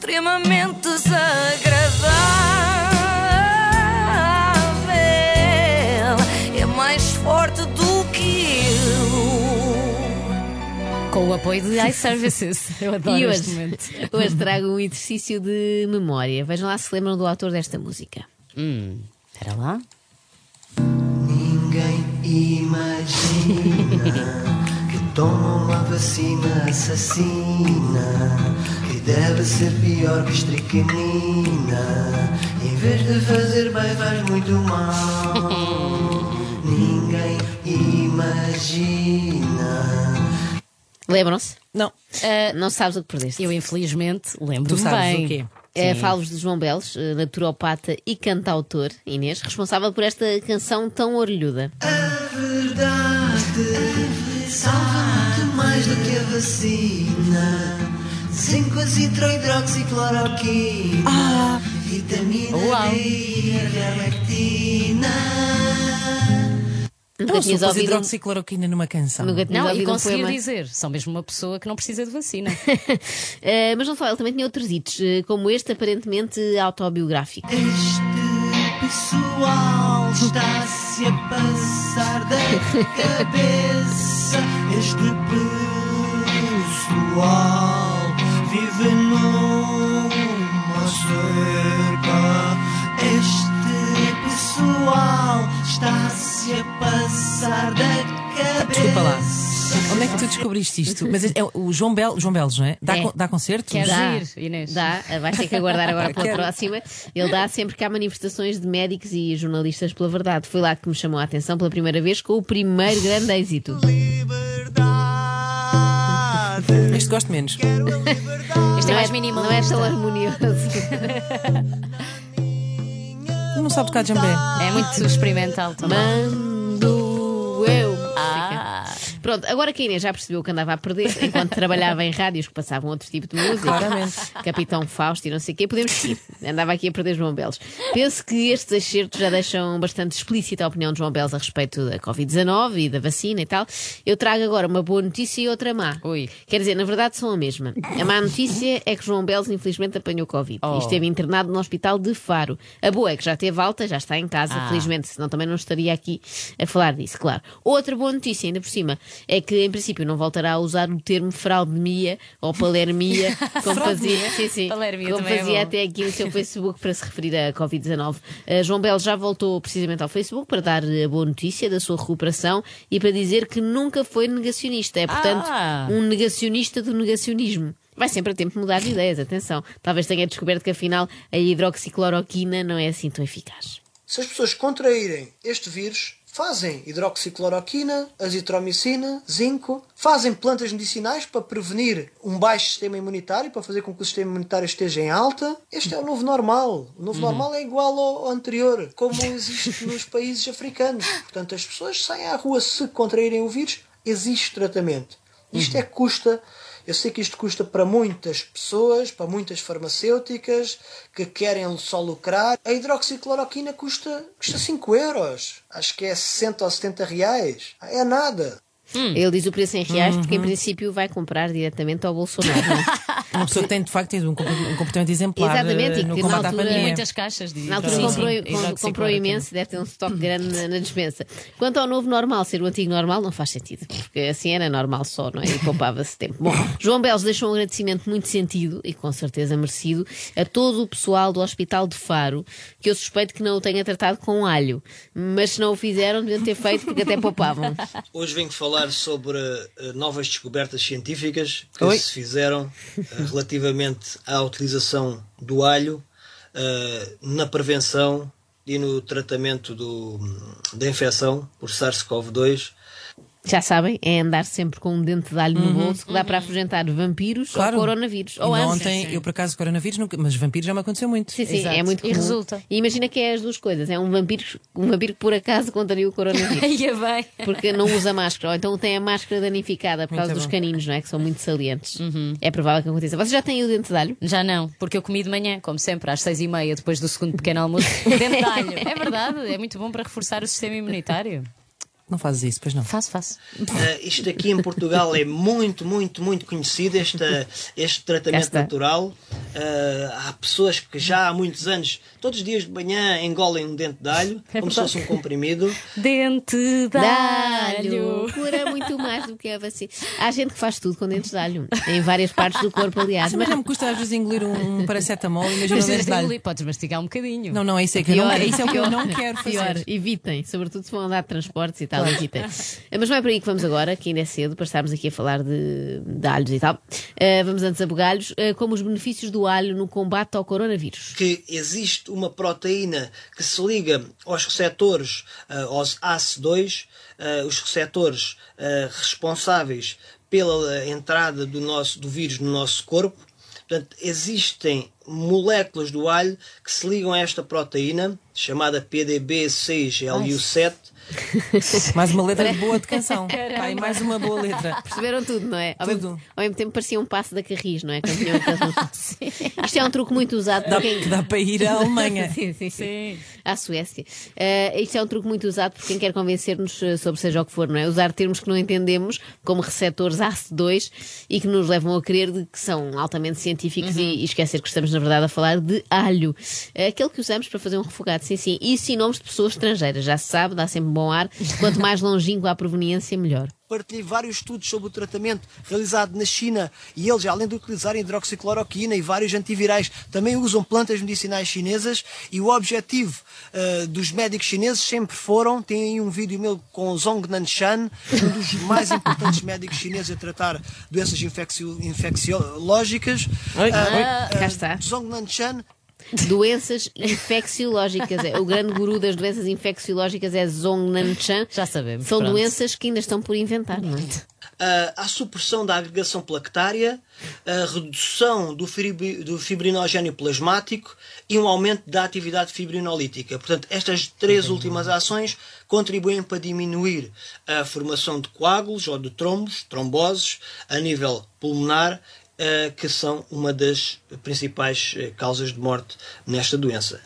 extremamente desagradável. É mais forte do que eu. Com o apoio de iServices. Eu adoro E este hoje, momento. hoje trago um exercício de memória. Vejam lá se lembram do autor desta música. Espera lá. Ninguém imagina toma uma vacina assassina que deve ser pior que estricnina. Em vez de fazer bem, faz muito mal. Ninguém imagina. Lembram-se? Não. Ah, não sabes o que perdeste. Eu, infelizmente, lembro-me Tu sabes bem. o quê? É, Falo-vos de João Belos, eh, naturopata e cantautor, Inês, responsável por esta canção tão orelhuda. A verdade salva-te mais do que a vacina. 5 hidroxicloroquina. Ah. Vitamina Uau. D e ivermectina. Nunca Não, tinhas ouvido, hidroxicloroquina numa canção. nunca tinhas Não, e ouvido um dizer, sou mesmo uma pessoa que não precisa de vacina. Eh, mas não só, ele também tinha outros hits, eh, como este aparentemente autobiográfico. Este pessoal está-se a passar da cabeça. Este pessoal vive numa cerca. Este pessoal está-se a passar da cabeça. Desculpa lá. Onde é que tu descobriste isto? Mas é, é o João, Bel, João Belos, não é? Dá, É. con- dá concertos? Quer Dá, ir, Inês? dá, vais ter que aguardar agora pela Quero. próxima. Ele dá sempre que há manifestações de médicos e jornalistas pela verdade. Foi lá que me chamou a atenção pela primeira vez com o primeiro grande êxito. Gosto menos. Isto é Não mais é, minimalista. não é tão harmonioso. Não sabe tocar jambé. É muito experimental também. Pronto, agora que a Inês já percebeu que andava a perder enquanto trabalhava em rádios que passavam outro tipo de música, Claramente. Capitão Fausto e não sei o quê, podemos seguir. Andava aqui a perder João Belos. Penso que estes excertos já deixam bastante explícita a opinião de João Belos a respeito da Covid-19 e da vacina e tal. Eu trago agora uma boa notícia e outra má. Ui. Quer dizer, na verdade são a mesma. A má notícia é que João Belos infelizmente apanhou Covid Oh. e esteve internado no hospital de Faro. A boa é que já teve alta, já está em casa, Ah. felizmente, senão também não estaria aqui a falar disso, claro. Outra boa notícia, ainda por cima, é que em princípio não voltará a usar o termo fraudemia ou palermia, como fazia, sim, sim, Palermia como é fazia bom. até aqui no seu Facebook para se referir à Covid-19. Uh, João Belo já voltou precisamente ao Facebook para dar a boa notícia da sua recuperação e para dizer que nunca foi negacionista. É, portanto, Ah. um negacionista do negacionismo. Vai sempre a tempo de mudar de ideias, atenção. Talvez tenha descoberto que afinal a hidroxicloroquina não é assim tão eficaz. Se as pessoas contraírem este vírus, fazem hidroxicloroquina, azitromicina, zinco, fazem plantas medicinais para prevenir um baixo sistema imunitário, para fazer com que o sistema imunitário esteja em alta. Este é o novo normal. O novo normal é igual ao anterior, como existe nos países africanos. Portanto, as pessoas saem à rua se contraírem o vírus, existe tratamento. Isto é que custa. Eu sei que isto custa para muitas pessoas, para muitas farmacêuticas que querem só lucrar. A hidroxicloroquina custa, custa 5 euros. Acho que é 60 ou 70 reais. É nada. Ele diz o preço em reais porque, em princípio, vai comprar diretamente ao Bolsonaro. Uma pessoa que tem de facto tido um compor- comportamento exemplar Exatamente, e que na altura- muitas caixas de Na altura Sim, comprou, sim, comprou imenso, deve ter um estoque grande na, na dispensa. Quanto ao novo normal, ser o antigo normal, não faz sentido, porque assim era normal só, não é? E poupava-se tempo. Bom, João Belos deixou um agradecimento muito sentido e com certeza merecido a todo o pessoal do Hospital de Faro, que eu suspeito que não o tenha tratado com alho, mas se não o fizeram, deviam ter feito porque até poupavam. Hoje venho falar sobre eh, novas descobertas científicas que Oi. se fizeram eh, relativamente à utilização do alho eh, na prevenção e no tratamento da infecção por SARS-CoV-2 Já sabem, é andar sempre com um dente de alho no bolso que dá para afugentar vampiros Claro. ou coronavírus. Ou ambos. ontem, eu por acaso, coronavírus, nunca, mas vampiros já me aconteceu muito. Sim, sim, Exato. é muito E comum. resulta. E imagina que é as duas coisas. É um vampiro, um vampiro que por acaso contraria o coronavírus. Ia bem. Porque não usa máscara, ou então tem a máscara danificada por causa Muito dos bom. caninos, não é? Que são muito salientes. É provável que aconteça. Vocês já têm o dente de alho? Já não, porque eu comi de manhã, como sempre, às seis e meia, depois do segundo pequeno almoço, dentro de alho. É verdade, é muito bom para reforçar o sistema imunitário. Não fazes isso, pois não. Faço, faço. Eh, isto aqui em Portugal é muito, muito, muito conhecido, este, este tratamento Esta. natural. Ah, há pessoas que já há muitos anos, todos os dias de manhã, engolem um dente de alho, como se fosse um comprimido. Dente de alho. cura muito mais do que a vacina. Há gente que faz tudo com dentes de alho, em várias partes do corpo, aliás. Mas não me custa às vezes engolir um paracetamol, imagina um dente de alho. Podes mastigar um bocadinho. Não, não, é isso é que eu não, é isso é o que eu não quero fazer. Pior, evitem, sobretudo se vão andar de transportes e tal, evitem. Mas não é para aí que vamos agora, que ainda é cedo, para estarmos aqui a falar de, de alhos e tal. Uh, vamos antes a bugalhos, uh, como os benefícios do alho no combate ao coronavírus. que existe uma proteína que se liga aos receptores, ah, aos ACE2, ah, os receptores responsáveis pela entrada do, nosso, do vírus no nosso corpo. Portanto, existem moléculas do alho que se ligam a esta proteína, chamada PDB6LU7, Mais uma letra boa de canção. Pá, e mais uma boa letra. Perceberam tudo, não é? Ao, Tudo. Mesmo, ao mesmo tempo parecia um passo da Carris, não é? Tinham aqueles- Isto é um truque muito usado Dá, por quem. que dá para ir à Alemanha. Sim, sim, sim. À Suécia. Eh, isto é um truque muito usado por quem quer convencer-nos eh, sobre seja o que for, não é? Usar termos que não entendemos, como receptores ACE2, e que nos levam a crer de que são altamente científicos e, e esquecer que estamos, na verdade, a falar de alho. Eh, aquele que usamos para fazer um refogado, sim, sim. E sim nomes de pessoas estrangeiras, já se sabe, dá sempre bom ar. Quanto mais longínquo a proveniência, melhor. partilhei vários estudos sobre o tratamento realizado na China e eles, além de utilizarem hidroxicloroquina e vários antivirais, também usam plantas medicinais chinesas e o objetivo ah, dos médicos chineses sempre foram, tem aí um vídeo meu com o Zhong Nanshan, um dos mais importantes médicos chineses a tratar doenças infeccio- infecciológicas. Oi, Ah, Cá ah, está. Zhong Nanshan Doenças infecciológicas. É, O grande guru das doenças infecciológicas é Zhong Nanshan. Já sabemos, São pronto. doenças que ainda estão por inventar, não é? à supressão da agregação plaquetária, a redução do, fibri- do fibrinogénio plasmático e um aumento da atividade fibrinolítica. Portanto, estas três últimas ações contribuem para diminuir a formação de coágulos ou de trombos, tromboses, a nível pulmonar, que são uma das principais eh, causas de morte nesta doença.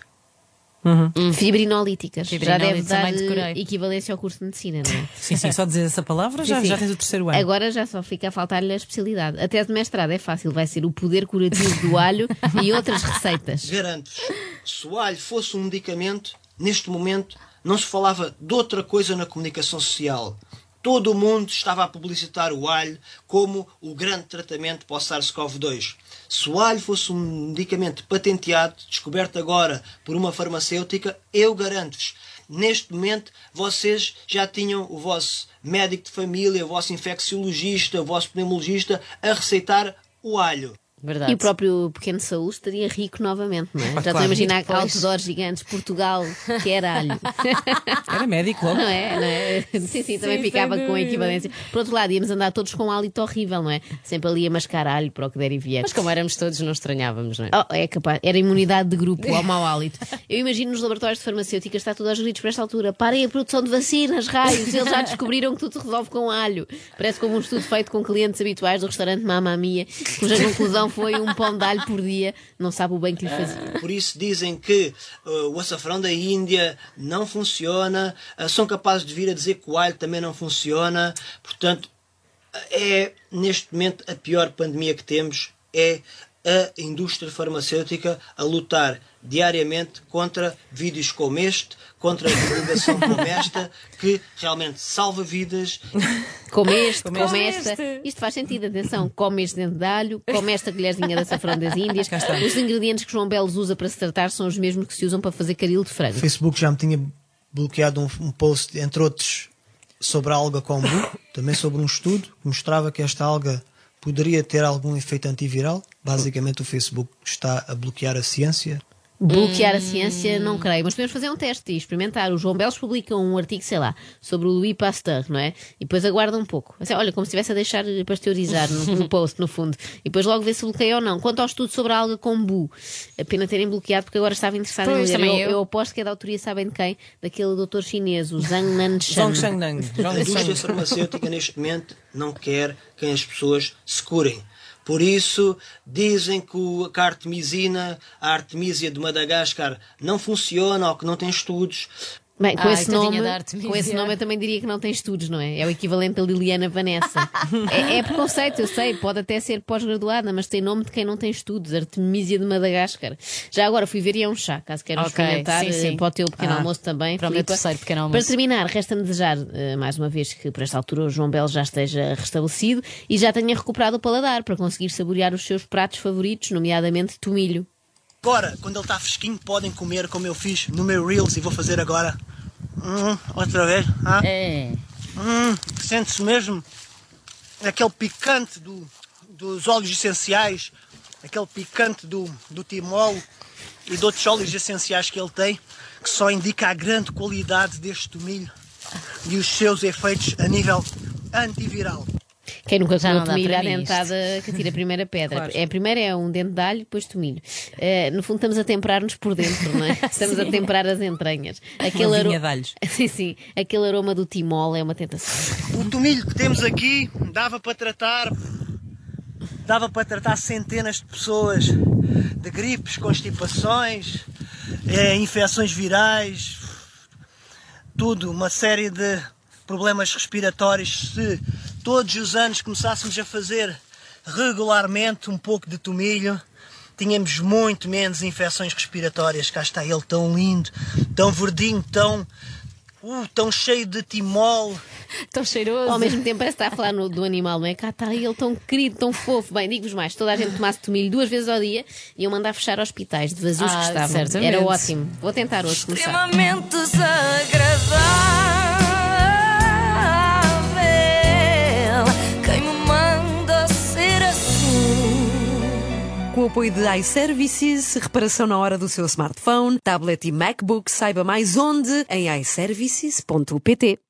Fibrinolíticas. Já deve dar eh, equivalência ao curso de medicina, não é? Sim, sim, só dizer essa palavra já, Sim, sim. já tens o terceiro ano. Agora já só fica a faltar-lhe a especialidade. A tese de mestrado é fácil, vai ser o poder curativo do alho e outras receitas. Garanto-vos, se o alho fosse um medicamento, neste momento não se falava de outra coisa na comunicação social. Todo o mundo estava a publicitar o alho como o grande tratamento para o SARS-CoV-2. Se o alho fosse um medicamento patenteado, descoberto agora por uma farmacêutica, eu garanto-vos, neste momento vocês já tinham o vosso médico de família, o vosso infecciologista, o vosso pneumologista a receitar o alho. Verdade. E o próprio pequeno Saúl estaria rico novamente, não é? Já estou a claro. imaginar Depois. outdoors gigantes, Portugal, que era alho. Era médico logo. Não é? Não é? Sim, sim, também ficava com equivalência. Por outro lado, íamos andar todos com um hálito horrível, não é? Sempre ali a mascar alho para o que der e vier. Mas como éramos todos, não estranhávamos, não é? Oh, é capaz, era imunidade de grupo ao mau hálito. Eu imagino nos laboratórios de farmacêuticas está tudo aos gritos para esta altura. Parem a produção de vacinas, raios. Eles já descobriram que tudo se resolve com alho. Parece como um estudo feito com clientes habituais do restaurante Mamma Mia, cuja conclusão foi um pão de alho por dia. Não sabe o bem que lhe fazia. Por isso dizem que uh, o açafrão da Índia não funciona, uh, são capazes de vir a dizer que o alho também não funciona. Portanto, é neste momento a pior pandemia que temos é a indústria farmacêutica a lutar diariamente contra vídeos como este, contra a divulgação como esta, que realmente salva vidas Come este, come, este. esta. Isto faz sentido, atenção. Come este dente de alho, come esta colherzinha de açafrão das Índias. Os ingredientes que João Belos usa para se tratar são os mesmos que se usam para fazer caril de O frango. Facebook já me tinha bloqueado um, um post, entre outros, sobre a alga kombu, também sobre um estudo que mostrava que esta alga poderia ter algum efeito antiviral. Basicamente, o Facebook está a bloquear a ciência. Bloquear a ciência, não creio, mas podemos fazer um teste e experimentar. O João Belos publica um artigo, sei lá, sobre o Louis Pasteur, não é? E depois aguarda um pouco. Assim, olha, como se estivesse a deixar pasteurizar no, no post, no fundo. E depois logo vê se bloqueia ou não. Quanto ao estudo sobre a alga kombu, a pena terem bloqueado porque agora estava interessado Pois, em ler. Eu, eu. eu aposto que é da autoria, sabem de quem? Daquele doutor chinês, o Zhang Nanshan. Zhong Shangnang. A indústria farmacêutica neste momento não quer que as pessoas se curem. Por isso, dizem que a artemisina, a artemisia de Madagascar, não funciona ou que não tem estudos. Bem, com, Ai, esse nome, com esse nome eu também diria que não tem estudos, não é? É o equivalente a Liliana Vanessa. é, é preconceito, eu sei, pode até ser pós-graduada, mas tem nome de quem não tem estudos, Artemisia de Madagascar. Já agora fui ver e é um chá, caso queiram Ok, experimentar, sim, eh, sim. para o teu pequeno Ah, almoço também. para o terceiro pequeno Para almoço. terminar, resta-me desejar, eh, mais uma vez, que por esta altura o João Belo já esteja restabelecido e já tenha recuperado o paladar para conseguir saborear os seus pratos favoritos, nomeadamente tomilho. Agora, quando ele está fresquinho, podem comer como eu fiz no meu Reels e vou fazer agora. Hum, outra vez. Ah? É. Hum, Sente-se mesmo aquele picante do- dos óleos essenciais, aquele picante do, do timol e de outros óleos essenciais que ele tem, que só indica a grande qualidade deste tomilho e os seus efeitos a nível antiviral. Quem nunca comeu tomilho à dentada que tira a primeira pedra. Claro. É, primeiro é um dente de alho, depois tomilho. Eh, no fundo estamos a temperar-nos por dentro, não é? Estamos a temperar as entranhas. Aquele vinha aro- de alhos. Sim, sim. Aquele aroma do timol é uma tentação. O tomilho que temos aqui dava para tratar dava para tratar centenas de pessoas de gripes, constipações, eh, infecções virais, tudo, uma série de problemas respiratórios. Se todos os anos começássemos a fazer regularmente um pouco de tomilho, tínhamos muito menos infecções respiratórias. Cá está ele tão lindo, tão verdinho, tão, uh, tão cheio de timol. Tão cheiroso. Ao mesmo tempo parece que está a falar no- do animal, não é? Cá está ele tão querido, tão fofo. Bem, digo-vos mais, toda a gente tomasse tomilho duas vezes ao dia, iam mandar fechar hospítais de vazios Ah, que estavam. certamente. Era ótimo. Vou tentar hoje começar. Extremamente desagradável. O apoio de iServices, reparação na hora do seu smartphone, tablet e MacBook, saiba mais onde em iServices.pt.